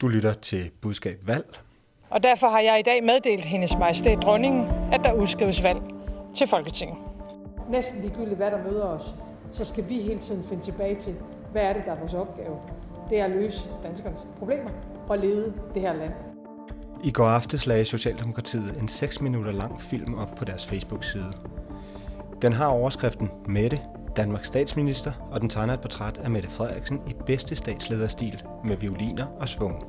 Du lytter til Budskab Valg. Og derfor har jeg i dag meddelt hendes majestæt dronningen, at der udskrives valg til Folketinget. Næsten ligegyldigt, hvad der møder os, så skal vi hele tiden finde tilbage til, hvad er det, der er vores opgave. Det er at løse danskernes problemer og lede det her land. I går aftes lagde Socialdemokratiet en 6 minutter lang film op på deres Facebook-side. Den har overskriften Mette, Danmarks statsminister, og den tegner et portræt af Mette Frederiksen i bedste statslederstil med violiner og svung.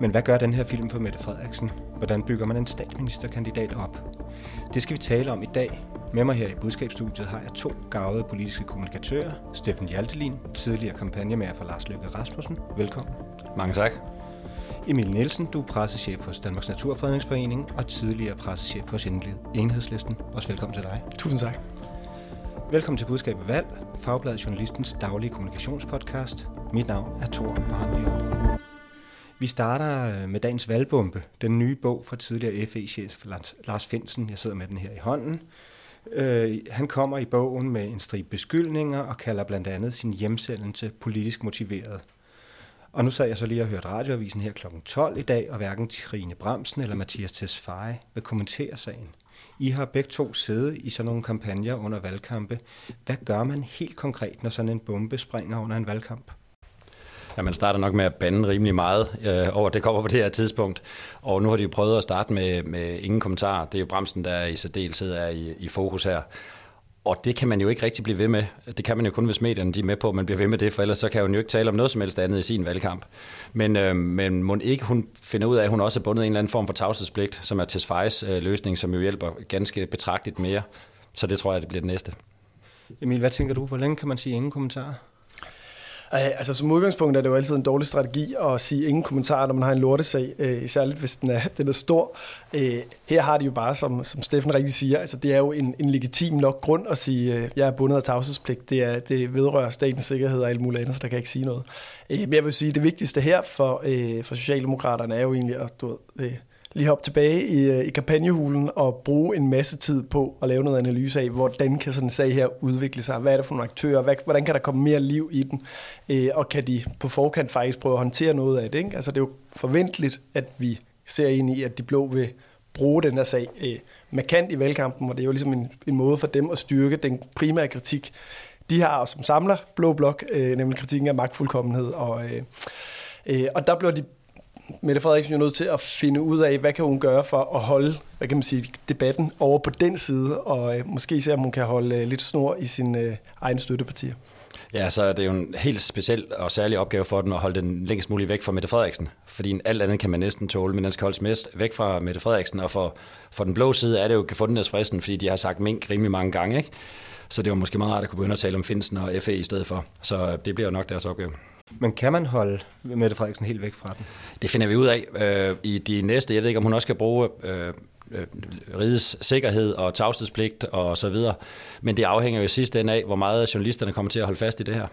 Men hvad gør den her film for Mette Frederiksen? Hvordan bygger man en statsministerkandidat op? Det skal vi tale om i dag. Med mig her i budskabsstudiet har jeg to gavede politiske kommunikatører. Steffen Hjaltelin, tidligere kampagnemager for Lars Løkke Rasmussen. Velkommen. Mange tak. Emil Nielsen, du er pressechef hos Danmarks Naturfredningsforening og tidligere pressechef hos Enhedslisten. Også velkommen til dig. Tusind tak. Velkommen til Budskab Valg, Fagbladet Journalistens daglige kommunikationspodcast. Mit navn er Thor Arnbjørn. Vi starter øh, med dagens valgbombe, den nye bog fra tidligere FE-chef Lars Finsen. Jeg sidder med den her i hånden. Øh, han kommer i bogen med en stribe beskyldninger og kalder blandt andet sin hjemsendelse politisk motiveret. Og nu sad jeg så lige og hørt radioavisen her kl. 12 i dag, og hverken Trine Bramsen eller Mathias Tesfaye vil kommentere sagen. I har begge to siddet i sådan nogle kampagner under valgkampe. Hvad gør man helt konkret, når sådan en bombe springer under en valgkamp? Ja, man starter nok med at bande rimelig meget øh, over, det kommer på det her tidspunkt. Og nu har de jo prøvet at starte med, med ingen kommentar. Det er jo Bremsen, der i særdeleshed er i, i fokus her. Og det kan man jo ikke rigtig blive ved med. Det kan man jo kun, hvis medierne de er med på, at man bliver ved med det, for ellers så kan hun jo ikke tale om noget som helst andet i sin valgkamp. Men, øh, men må ikke hun finder ud af, at hun også er bundet en eller anden form for tavshedspligt, som er Tesfajs øh, løsning, som jo hjælper ganske betragteligt mere. Så det tror jeg, det bliver det næste. Emil, hvad tænker du? Hvor længe kan man sige ingen kommentarer? Øh, altså som udgangspunkt er det jo altid en dårlig strategi at sige ingen kommentarer, når man har en lortesag, øh, særligt hvis den er, den er stor. Øh, her har de jo bare, som, som Steffen rigtig siger, altså det er jo en, en legitim nok grund at sige, øh, jeg er bundet af tavshedspligt, det, er, det vedrører statens sikkerhed og alt muligt andet, så der kan jeg ikke sige noget. Øh, men jeg vil sige, det vigtigste her for, øh, for Socialdemokraterne er jo egentlig at du ved, øh, lige hoppe tilbage i, øh, i kampagnehulen og bruge en masse tid på at lave noget analyse af, hvordan kan sådan en sag her udvikle sig? Hvad er det for nogle aktører? Hvad, hvordan kan der komme mere liv i den? Øh, og kan de på forkant faktisk prøve at håndtere noget af det? Ikke? Altså det er jo forventeligt, at vi ser ind i, at de blå vil bruge den her sag øh, markant i valgkampen, og det er jo ligesom en, en måde for dem at styrke den primære kritik, de har, som samler Blå Blok, øh, nemlig kritikken af magtfuldkommenhed. Og, øh, øh, og der bliver de Mette Frederiksen jo nødt til at finde ud af, hvad kan hun gøre for at holde hvad kan man sige, debatten over på den side, og øh, måske se, om hun kan holde øh, lidt snor i sine øh, egne støttepartier. Ja, så er det jo en helt speciel og særlig opgave for den at holde den længst muligt væk fra Mette Frederiksen. Fordi alt andet kan man næsten tåle, men den skal holdes mest væk fra Mette Frederiksen. Og for, for den blå side er det jo gefundenhedsfristen, fordi de har sagt mink rimelig mange gange. Ikke? Så det var måske meget rart at kunne begynde at tale om Finsen og FE i stedet for. Så øh, det bliver jo nok deres opgave. Men kan man holde Mette Frederiksen helt væk fra den? Det finder vi ud af øh, i de næste. Jeg ved ikke, om hun også skal bruge øh, øh, rigets sikkerhed og tavshedspligt og så videre. Men det afhænger jo i sidste ende af, hvor meget journalisterne kommer til at holde fast i det her.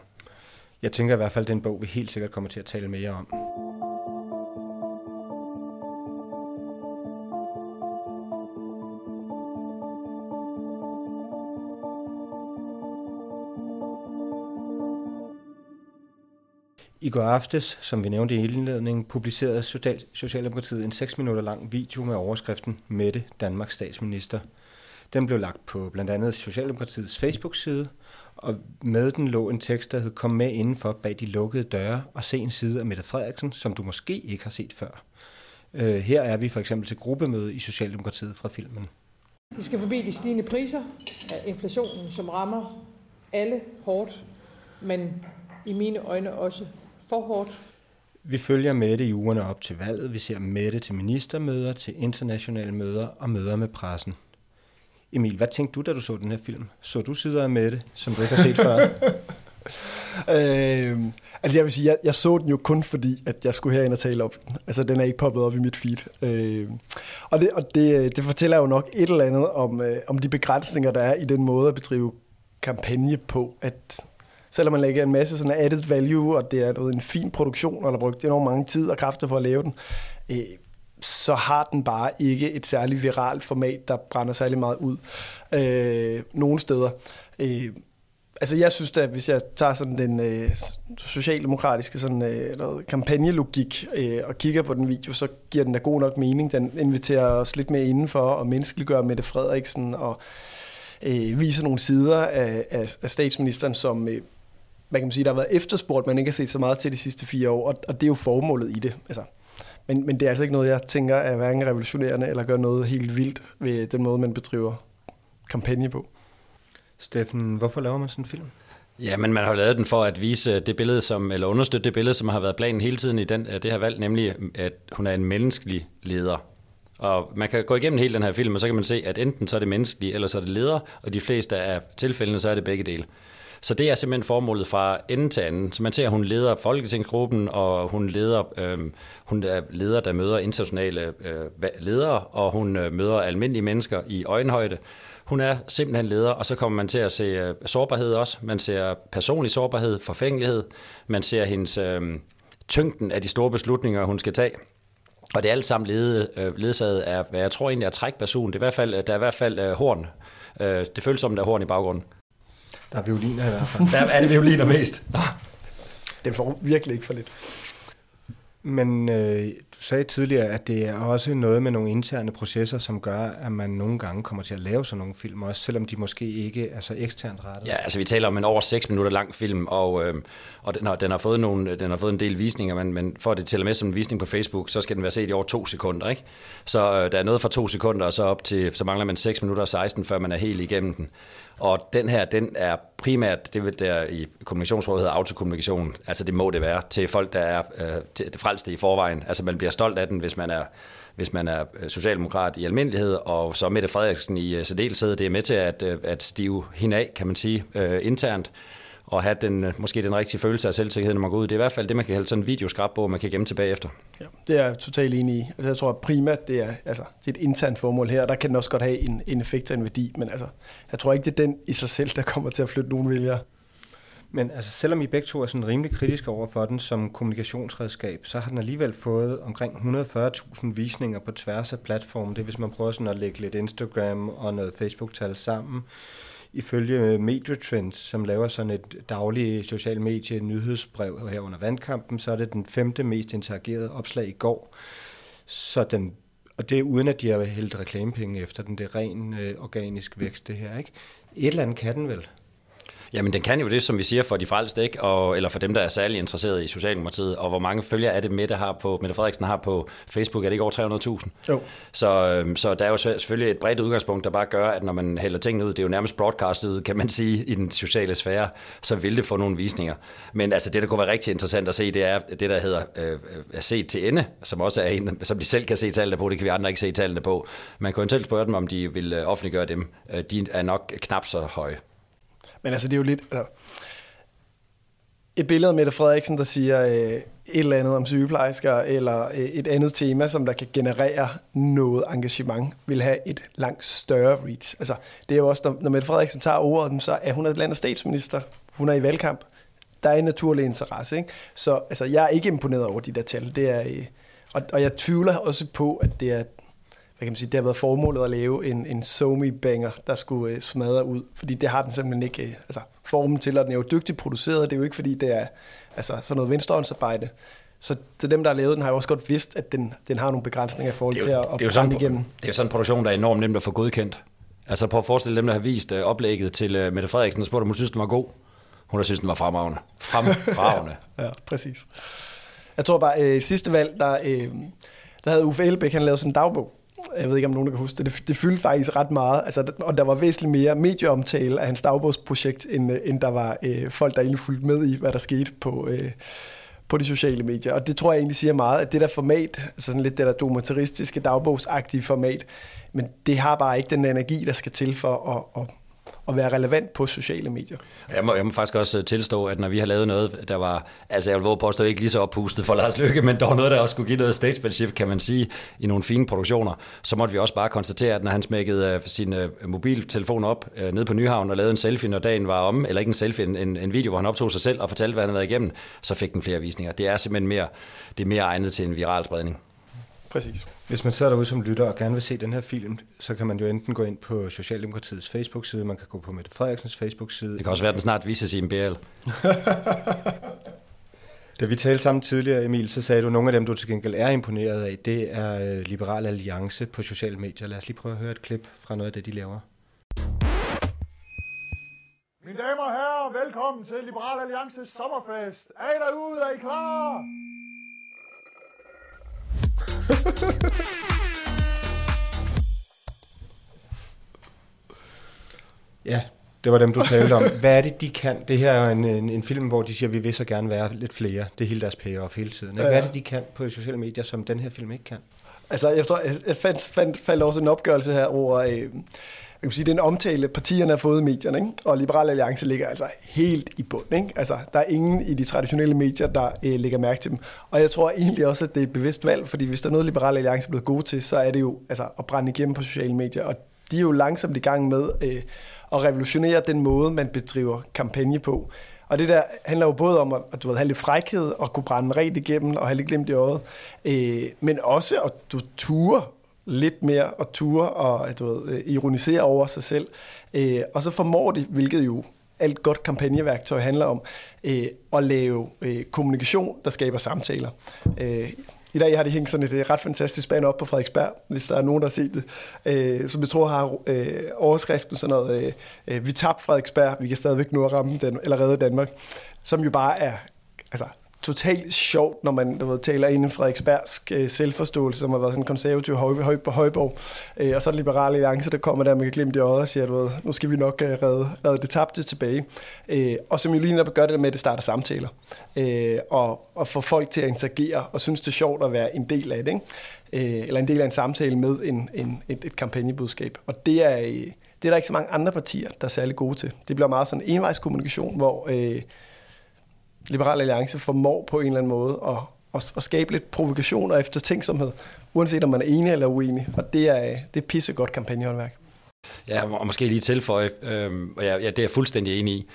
Jeg tænker i hvert fald, at det er en bog, vi helt sikkert kommer til at tale mere om. I går aftes, som vi nævnte i indledningen, publicerede Socialdemokratiet en 6 minutter lang video med overskriften Mette, Danmarks statsminister. Den blev lagt på blandt andet Socialdemokratiets Facebook-side, og med den lå en tekst, der hed Kom med indenfor bag de lukkede døre og se en side af Mette Frederiksen, som du måske ikke har set før. Øh, her er vi for eksempel til gruppemøde i Socialdemokratiet fra filmen. Vi skal forbi de stigende priser af inflationen, som rammer alle hårdt, men i mine øjne også for hårdt. Vi følger Mette i ugerne op til valget. Vi ser Mette til ministermøder, til internationale møder og møder med pressen. Emil, hvad tænkte du, da du så den her film? Så du sider af Mette, som du ikke har set før? øh, altså jeg vil sige, jeg, jeg så den jo kun fordi, at jeg skulle herind og tale op. Altså den er ikke poppet op i mit feed. Øh, og det, og det, det fortæller jo nok et eller andet om, øh, om de begrænsninger, der er i den måde at bedrive kampagne på. At selvom man lægger en masse sådan added value, og det er ved, en fin produktion, og der brugt enormt mange tid og kræfter på at lave den, øh, så har den bare ikke et særligt viralt format, der brænder særlig meget ud øh, nogle steder. Øh, altså jeg synes at hvis jeg tager sådan den øh, socialdemokratiske sådan, øh, noget kampagnelogik øh, og kigger på den video, så giver den da god nok mening. Den inviterer os lidt mere indenfor og menneskeliggør Mette Frederiksen og øh, viser nogle sider af, af, af statsministeren, som øh, hvad kan man sige, der har været efterspurgt, man ikke har set så meget til de sidste fire år, og, og det er jo formålet i det. Altså, men, men det er altså ikke noget, jeg tænker er hverken revolutionerende eller gør noget helt vildt ved den måde, man bedriver kampagne på. Steffen, hvorfor laver man sådan en film? Ja, men man har lavet den for at vise det billede, som, eller understøtte det billede, som har været planen hele tiden i den, det her valg, nemlig at hun er en menneskelig leder. Og man kan gå igennem hele den her film, og så kan man se, at enten så er det menneskelige, eller så er det leder, og de fleste af tilfældene, så er det begge dele. Så det er simpelthen formålet fra ende til anden. Så man ser, at hun leder Folketingsgruppen, og hun leder, øh, hun er leder, der møder internationale øh, ledere, og hun øh, møder almindelige mennesker i øjenhøjde. Hun er simpelthen leder, og så kommer man til at se øh, sårbarhed også. Man ser personlig sårbarhed, forfængelighed. Man ser hendes øh, tyngden af de store beslutninger, hun skal tage. Og det er alt sammen ledet, øh, ledsaget af, hvad jeg tror egentlig er trækperson. Det er i hvert fald, der er i hvert fald øh, horn. Øh, det føles som, der er horn i baggrunden. Der er violiner i hvert fald. der er det violiner mest. Den får virkelig ikke for lidt. Men øh, du sagde tidligere, at det er også noget med nogle interne processer, som gør, at man nogle gange kommer til at lave sådan nogle film, også selvom de måske ikke er så eksternt rettet. Ja, altså vi taler om en over 6 minutter lang film, og, øh, og den, har, den, har fået nogle, den har fået en del visninger, men, men for at det tæller med som en visning på Facebook, så skal den være set i over to sekunder. Ikke? Så øh, der er noget fra to sekunder, og så op til, så mangler man 6 minutter og 16, før man er helt igennem den. Og den her, den er primært, det der i kommunikationsrådet hedder autokommunikation, altså det må det være, til folk, der er øh, til, frelste i forvejen. Altså man bliver stolt af den, hvis man er hvis man er øh, socialdemokrat i almindelighed, og så Mette Frederiksen i øh, særdeleshed, det er med til at, øh, at stive hende af, kan man sige, øh, internt, og have den, måske den rigtige følelse af selvsikkerhed, når man går ud. Det er i hvert fald det, man kan hælde sådan en videoskrab på, man kan gemme tilbage efter. Ja, det er jeg totalt enig i. Altså, jeg tror at primært, det er, altså, det er et internt formål her, der kan den også godt have en, en effekt og en værdi, men altså, jeg tror ikke, det er den i sig selv, der kommer til at flytte nogen vælgere. Men altså, selvom I begge to er sådan rimelig kritiske over for den som kommunikationsredskab, så har den alligevel fået omkring 140.000 visninger på tværs af platformen. Det er, hvis man prøver sådan at lægge lidt Instagram og noget Facebook-tal sammen. Ifølge Mediotrends, som laver sådan et dagligt social medie nyhedsbrev her under vandkampen, så er det den femte mest interagerede opslag i går. Så den, og det er uden, at de har hældt reklamepenge efter den. Det er ren øh, organisk vækst, det her. Ikke? Et eller andet kan den vel? Jamen, den kan jo det, som vi siger, for de frelste, ikke? Og, eller for dem, der er særlig interesseret i Socialdemokratiet. Og hvor mange følgere er det, Mette, har på, Mette Frederiksen har på Facebook? Er det ikke over 300.000? Jo. Så, øhm, så der er jo selvfølgelig et bredt udgangspunkt, der bare gør, at når man hælder tingene ud, det er jo nærmest broadcastet ud, kan man sige, i den sociale sfære, så vil det få nogle visninger. Men altså, det, der kunne være rigtig interessant at se, det er det, der hedder øh, at se til ende, som også er en, som de selv kan se tallene på, det kan vi andre ikke se tallene på. Man kan eventuelt spørge dem, om de vil øh, offentliggøre dem. Øh, de er nok knap så høje. Men altså, det er jo lidt... Altså, et billede af Mette Frederiksen, der siger øh, et eller andet om sygeplejersker, eller øh, et andet tema, som der kan generere noget engagement, vil have et langt større reach. Altså, det er jo også, når, når Mette Frederiksen tager ordet, så er hun et landets statsminister. Hun er i valgkamp. Der er en naturlig interesse. Ikke? Så altså, jeg er ikke imponeret over de der tal. Det er, øh, og, og jeg tvivler også på, at det er kan man sige, det har været formålet at lave en, en somi banger der skulle øh, smadre ud, fordi det har den simpelthen ikke øh, altså, formen til, og den er jo dygtigt produceret, det er jo ikke fordi, det er altså, sådan noget venstrehåndsarbejde. Så til dem, der har lavet den, har jo også godt vidst, at den, den har nogle begrænsninger i forhold til at, det er jo sådan, igennem. Det er jo sådan en produktion, der er enormt nemt at få godkendt. Altså på at forestille dem, der har vist uh, oplægget til uh, Mette Frederiksen, og spurgte, om hun synes, den var god. Hun har synes, den var fremragende. Fremragende. ja, præcis. Jeg tror bare, øh, sidste valg, der, øh, der havde Uffe Elbæk, han lavede sådan en dagbog, jeg ved ikke, om nogen kan huske det, det, det fyldte faktisk ret meget, altså, og der var væsentligt mere medieomtale af hans dagbogsprojekt, end, øh, end der var øh, folk, der egentlig fulgte med i, hvad der skete på, øh, på de sociale medier. Og det tror jeg egentlig siger meget, at det der format, altså sådan lidt det der dokumentaristiske, dagbogsagtige format, men det har bare ikke den energi, der skal til for at, at at være relevant på sociale medier. Jeg må, jeg må faktisk også øh, tilstå, at når vi har lavet noget, der var, altså jeg vil våge påstå ikke lige så oppustet for Lars Lykke, men der var noget, der også skulle give noget statsmanship, kan man sige, i nogle fine produktioner, så måtte vi også bare konstatere, at når han smækkede øh, sin øh, mobiltelefon op ned nede på Nyhavn og lavede en selfie, når dagen var om, eller ikke en selfie, en, en video, hvor han optog sig selv og fortalte, hvad han havde været igennem, så fik den flere visninger. Det er simpelthen mere, det er mere egnet til en viral spredning. Præcis. Hvis man sidder derude som lytter og gerne vil se den her film, så kan man jo enten gå ind på Socialdemokratiets Facebook-side, man kan gå på Mette Frederiksens Facebook-side. Det kan også være, at den snart vises i en BL. Da vi talte sammen tidligere, Emil, så sagde du, at nogle af dem, du til gengæld er imponeret af, det er øh, Liberal Alliance på sociale medier. Lad os lige prøve at høre et klip fra noget af det, de laver. Mine damer og herrer, velkommen til Liberal Alliances sommerfest. Er I derude? Er I klar? Ja, det var dem, du talte om. Hvad er det, de kan? Det her er en, en, en film, hvor de siger, at vi vil så gerne være lidt flere. Det er hele deres payoff hele tiden. Ikke? Hvad er det, de kan på sociale medier, som den her film ikke kan? Altså, jeg, tror, jeg fandt, fandt, fandt også en opgørelse her over, øh, kan sige, den omtale, partierne har fået i medierne, ikke? og Liberal Alliance ligger altså helt i bund. Ikke? Altså, der er ingen i de traditionelle medier, der øh, lægger mærke til dem. Og jeg tror egentlig også, at det er et bevidst valg, fordi hvis der er noget, Liberal Alliance er blevet gode til, så er det jo altså, at brænde igennem på sociale medier. Og de er jo langsomt i gang med øh, at revolutionere den måde, man bedriver kampagne på. Og det der handler jo både om at du ved, have lidt frækhed og kunne brænde rent igennem og have lidt glemt i øjet, øh, men også at du ture lidt mere at ture og øh, du ved, øh, ironisere over sig selv. Øh, og så formår de, hvilket jo alt godt kampagneværktøj handler om, øh, at lave øh, kommunikation, der skaber samtaler. Øh, i dag har de hængt sådan et øh, ret fantastisk band op på Frederiksberg, hvis der er nogen, der har set det, øh, som jeg tror har øh, overskriften sådan noget, øh vi tabte Frederiksberg, vi kan stadigvæk nå at ramme den, eller redde Danmark, som jo bare er altså, totalt sjovt, når man du ved, taler inden for Frederiksbergs øh, selvforståelse, som har været sådan en konservativ høj, høj på Højborg, øh, og så er liberale alliance, der kommer der med glimt i øjet og siger, du ved, nu skal vi nok øh, redde, redde det tabte tilbage. Øh, og som jo lige netop gør det med, at det starter samtaler, øh, og, og få folk til at interagere, og synes det er sjovt at være en del af det, ikke? Øh, eller en del af en samtale med en, en, et, et kampagnebudskab. Og det er, øh, det er der ikke så mange andre partier, der er særlig gode til. Det bliver meget sådan en envejskommunikation, hvor... Øh, Liberal Alliance formår på en eller anden måde at, at, at skabe lidt provokation og eftertænksomhed, uanset om man er enig eller uenig. Og det er, det er pissegodt kampagnehåndværk. Ja, og måske lige tilføje, øh, og ja, ja, det er jeg fuldstændig enig i.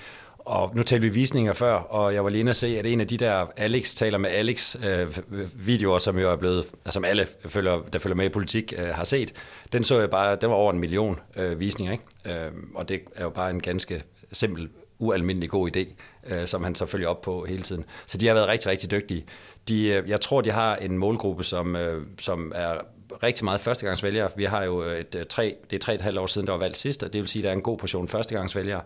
Og nu talte vi visninger før, og jeg var lige inde at se, at en af de der Alex taler med Alex øh, videoer, som jo er blevet, altså, som alle følger, der følger med i politik øh, har set, den så jeg bare, den var over en million øh, visninger, ikke? Øh, og det er jo bare en ganske simpel ualmindelig god idé, øh, som han så følger op på hele tiden. Så de har været rigtig, rigtig dygtige. De, øh, jeg tror, de har en målgruppe, som, øh, som er rigtig meget førstegangsvælgere. Vi har jo øh, et, øh, tre, det er tre et halvt år siden, der var valgt sidst, og det vil sige, at der er en god portion førstegangsvælgere.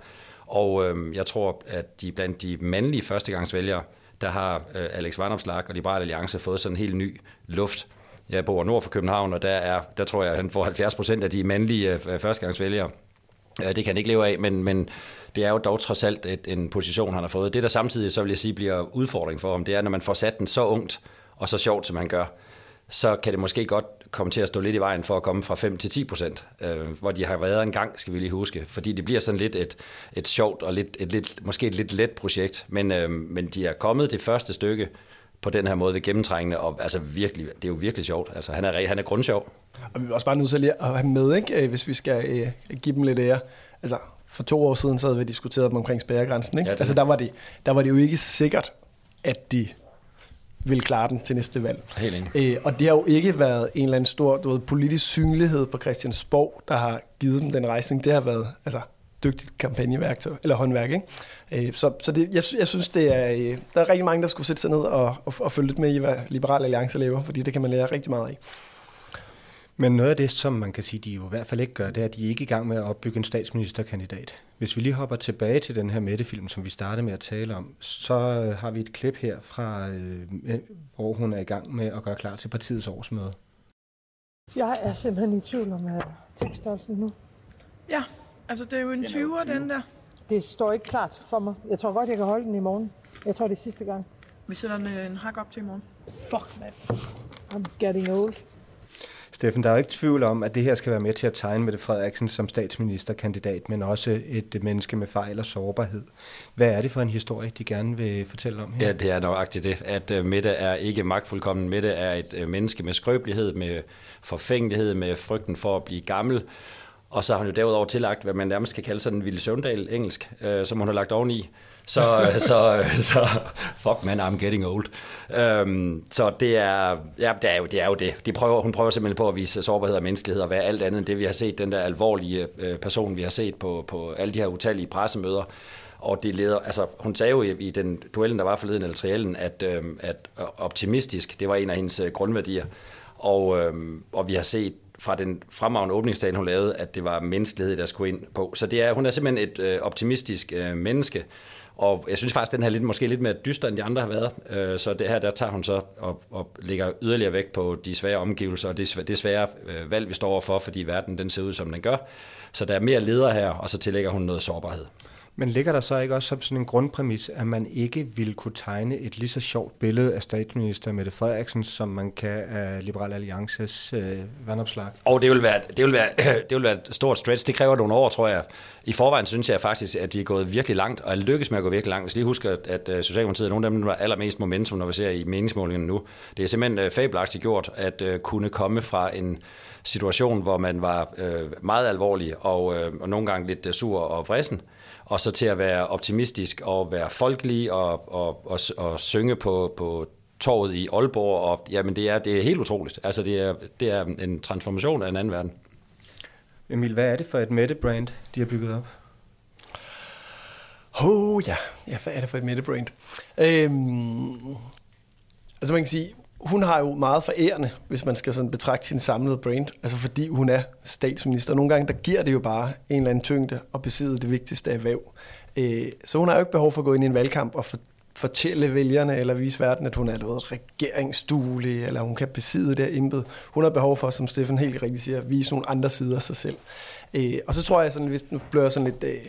Og øh, jeg tror, at de blandt de mandlige førstegangsvælgere, der har øh, Alex Vandomslag og Liberal Alliance fået sådan en helt ny luft. Jeg bor nord for København, og der, er, der tror jeg, at han får 70 procent af de mandlige øh, førstegangsvælgere. Øh, det kan han ikke leve af, men, men det er jo dog trods alt et, en position, han har fået. Det, der samtidig, så vil jeg sige, bliver udfordring for ham, det er, når man får sat den så ungt og så sjovt, som han gør, så kan det måske godt komme til at stå lidt i vejen for at komme fra 5 til 10 procent, øh, hvor de har været en gang, skal vi lige huske. Fordi det bliver sådan lidt et, et sjovt og lidt, et lidt, måske et lidt let projekt, men, øh, men de er kommet det første stykke på den her måde ved gennemtrængende, og altså virkelig, det er jo virkelig sjovt. Altså, han er, han er grundsjov. Og vi er også bare nødt til at have med, ikke? hvis vi skal øh, give dem lidt ære. Altså, for to år siden, så havde vi diskuteret dem omkring spærregrænsen. Ikke? Ja, altså, der var, det, der var det jo ikke sikkert, at de vil klare den til næste valg. Helt enig. Æ, og det har jo ikke været en eller anden stor du ved, politisk synlighed på Christiansborg, der har givet dem den rejsning. Det har været altså, dygtigt kampagneværktøj, eller håndværk. Ikke? Æ, så så det, jeg, jeg synes, det er, øh, der er rigtig mange, der skulle sætte sig ned og, og, og følge lidt med i, hvad Liberal Alliance laver, fordi det kan man lære rigtig meget af. Men noget af det, som man kan sige, de jo i hvert fald ikke gør, det er, at de er ikke i gang med at opbygge en statsministerkandidat. Hvis vi lige hopper tilbage til den her Mette-film, som vi startede med at tale om, så øh, har vi et klip her fra, øh, hvor hun er i gang med at gøre klar til partiets årsmøde. Jeg er simpelthen i tvivl om tekststørrelsen nu. Ja, altså det er jo en 20'er, den der. Det står ikke klart for mig. Jeg tror godt, jeg kan holde den i morgen. Jeg tror, det er sidste gang. Vi sætter en, en hak op til i morgen. Fuck, man. I'm getting old. Steffen, der er jo ikke tvivl om, at det her skal være med til at tegne Mette Frederiksen som statsministerkandidat, men også et menneske med fejl og sårbarhed. Hvad er det for en historie, de gerne vil fortælle om her? Ja, det er nøjagtigt det, at øh, Mette er ikke magtfuldkommen. Mette er et øh, menneske med skrøbelighed, med forfængelighed, med frygten for at blive gammel. Og så har hun jo derudover tillagt, hvad man nærmest kan kalde sådan en Ville Søvndal engelsk, øh, som hun har lagt oveni. Så, så, så fuck man, I'm getting old. Øhm, så det er, ja, det er jo det. Er jo det. De prøver, hun prøver simpelthen på at vise sårbarhed og menneskelighed og være alt andet end det, vi har set. Den der alvorlige øh, person, vi har set på, på alle de her utallige pressemøder. Og det leder, altså, hun sagde jo i, i den duellen, der var forleden, eller triellen, at, øh, at optimistisk, det var en af hendes øh, grundværdier. Og, øh, og vi har set fra den fremragende åbningsdagen, hun lavede, at det var menneskelighed, der skulle ind på. Så det er, hun er simpelthen et øh, optimistisk øh, menneske, og jeg synes faktisk, at den her lidt, måske lidt mere dyster, end de andre har været. Øh, så det her, der tager hun så og, og lægger yderligere vægt på de svære omgivelser, og det, det svære øh, valg, vi står overfor, fordi verden den ser ud, som den gør. Så der er mere leder her, og så tillægger hun noget sårbarhed. Men ligger der så ikke også som sådan en grundpræmis, at man ikke vil kunne tegne et lige så sjovt billede af statsminister Mette Frederiksen, som man kan af Liberal Alliances øh, vandopslag? Og det vil, være, det, vil være, det vil være et stort stretch. Det kræver nogle år, tror jeg. I forvejen synes jeg faktisk, at de er gået virkelig langt, og er lykkes med at gå virkelig langt. Hvis lige husker, at øh, Socialdemokratiet er nogle af dem, der er allermest momentum, når vi ser i meningsmålingen nu. Det er simpelthen øh, fabelagtigt gjort at øh, kunne komme fra en situation, hvor man var øh, meget alvorlig og, øh, og nogle gange lidt sur og vrissen, og så til at være optimistisk og være folkelig og, og, og, og synge på, på torvet i Aalborg. Og, jamen det er, det er helt utroligt. Altså det er, det er en transformation af en anden verden. Emil, hvad er det for et Mette-brand, de har bygget op? Oh ja, ja hvad er det for et Mette-brand? Øhm, altså man kan sige, hun har jo meget forærende, hvis man skal sådan betragte sin samlede brand, altså fordi hun er statsminister. Nogle gange, der giver det jo bare en eller anden tyngde at besidde det vigtigste erhverv. Øh, så hun har jo ikke behov for at gå ind i en valgkamp og fortælle vælgerne eller vise verden, at hun er noget regeringsduelig, eller hun kan besidde det embed. Hun har behov for, som Steffen helt rigtigt siger, at vise nogle andre sider af sig selv. Øh, og så tror jeg, sådan, hvis nu bliver sådan lidt øh,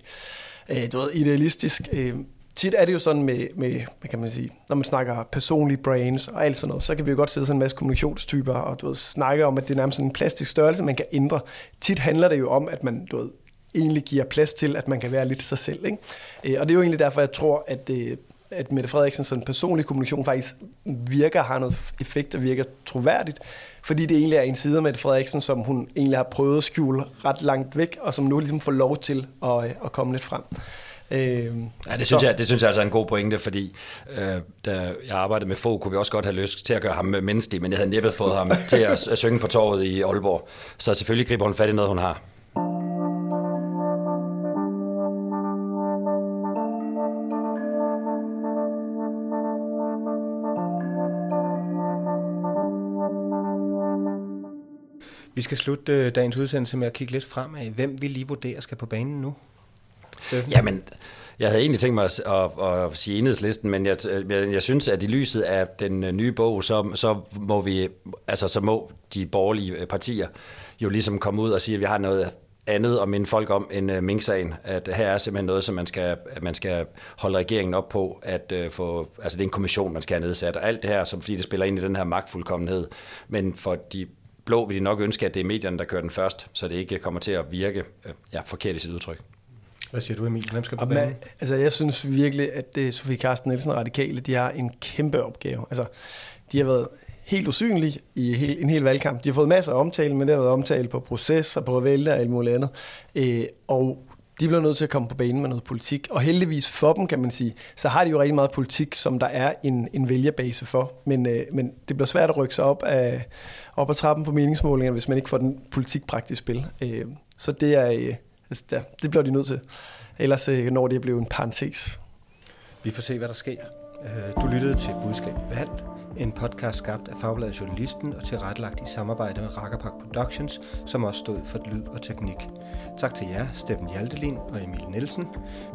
øh, du ved, idealistisk, øh, tit er det jo sådan med, med, hvad kan man sige, når man snakker personlige brains og alt sådan noget, så kan vi jo godt sidde sådan en masse kommunikationstyper og du ved, snakke om, at det er nærmest sådan en plastisk størrelse, man kan ændre. Tit handler det jo om, at man du ved, egentlig giver plads til, at man kan være lidt sig selv. Ikke? Øh, og det er jo egentlig derfor, jeg tror, at, øh, at Mette Frederiksen sådan personlig kommunikation faktisk virker, har noget effekt og virker troværdigt, fordi det egentlig er en side af Mette Frederiksen, som hun egentlig har prøvet at skjule ret langt væk, og som nu ligesom får lov til at, øh, at komme lidt frem. Øh, ja, det synes, så. jeg, det synes jeg altså er en god pointe, fordi øh, da jeg arbejdede med få, kunne vi også godt have lyst til at gøre ham menneskelig, men jeg havde næppe fået ham til at, at synge på torvet i Aalborg. Så selvfølgelig griber hun fat i noget, hun har. Vi skal slutte øh, dagens udsendelse med at kigge lidt fremad. Hvem vil lige vurdere skal på banen nu? Jamen, jeg havde egentlig tænkt mig at, at, at sige enhedslisten, men jeg, jeg, jeg synes, at i lyset af den øh, nye bog, så, så må vi, altså så må de borgerlige øh, partier jo ligesom komme ud og sige, at vi har noget andet at minde folk om end uh, Mink-sagen, at her er simpelthen noget, som man skal, at man skal holde regeringen op på, at uh, få, altså det er en kommission, man skal have nedsat, og alt det her, som, fordi det spiller ind i den her magtfuldkommenhed, men for de blå vil de nok ønske, at det er medierne, der kører den først, så det ikke kommer til at virke uh, ja, forkert i sit udtryk. Hvad siger du, Emil? Hvem skal på banen? Altså, jeg synes virkelig, at det Sofie Carsten Nielsen og Radikale, de har en kæmpe opgave. Altså, de har været helt usynlige i en hel valgkamp. De har fået masser af omtale, men det har været omtale på proces og på at vælge og alt muligt andet. Øh, og de bliver nødt til at komme på banen med noget politik. Og heldigvis for dem, kan man sige, så har de jo rigtig meget politik, som der er en, en vælgerbase for. Men, øh, men det bliver svært at rykke sig op, af, op ad trappen på meningsmålinger, hvis man ikke får den politik praktisk spil. Øh, så det er... Øh, Altså, ja, det bliver de nødt til. Ellers øh, når det bliver en parentes. Vi får se, hvad der sker. Øh, du lyttede til Budskab Valg, en podcast skabt af Fagbladet Journalisten og tilrettelagt i samarbejde med Rakkerpak Productions, som også stod for lyd og teknik. Tak til jer, Steffen Hjaltelin og Emil Nielsen.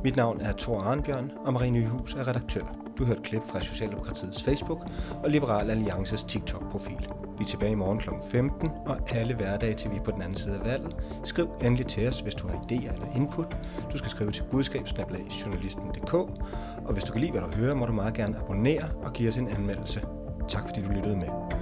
Mit navn er Thor Arnbjørn, og Marie Nyhus er redaktør. Du hørte klip fra Socialdemokratiets Facebook og Liberal Alliances TikTok-profil. Vi er tilbage i morgen kl. 15 og alle hverdage til vi er på den anden side af valget. Skriv endelig til os, hvis du har idéer eller input. Du skal skrive til budskabsnablag.journalisten.dk og hvis du kan lide, hvad du hører, må du meget gerne abonnere og give os en anmeldelse. Tak fordi du lyttede med.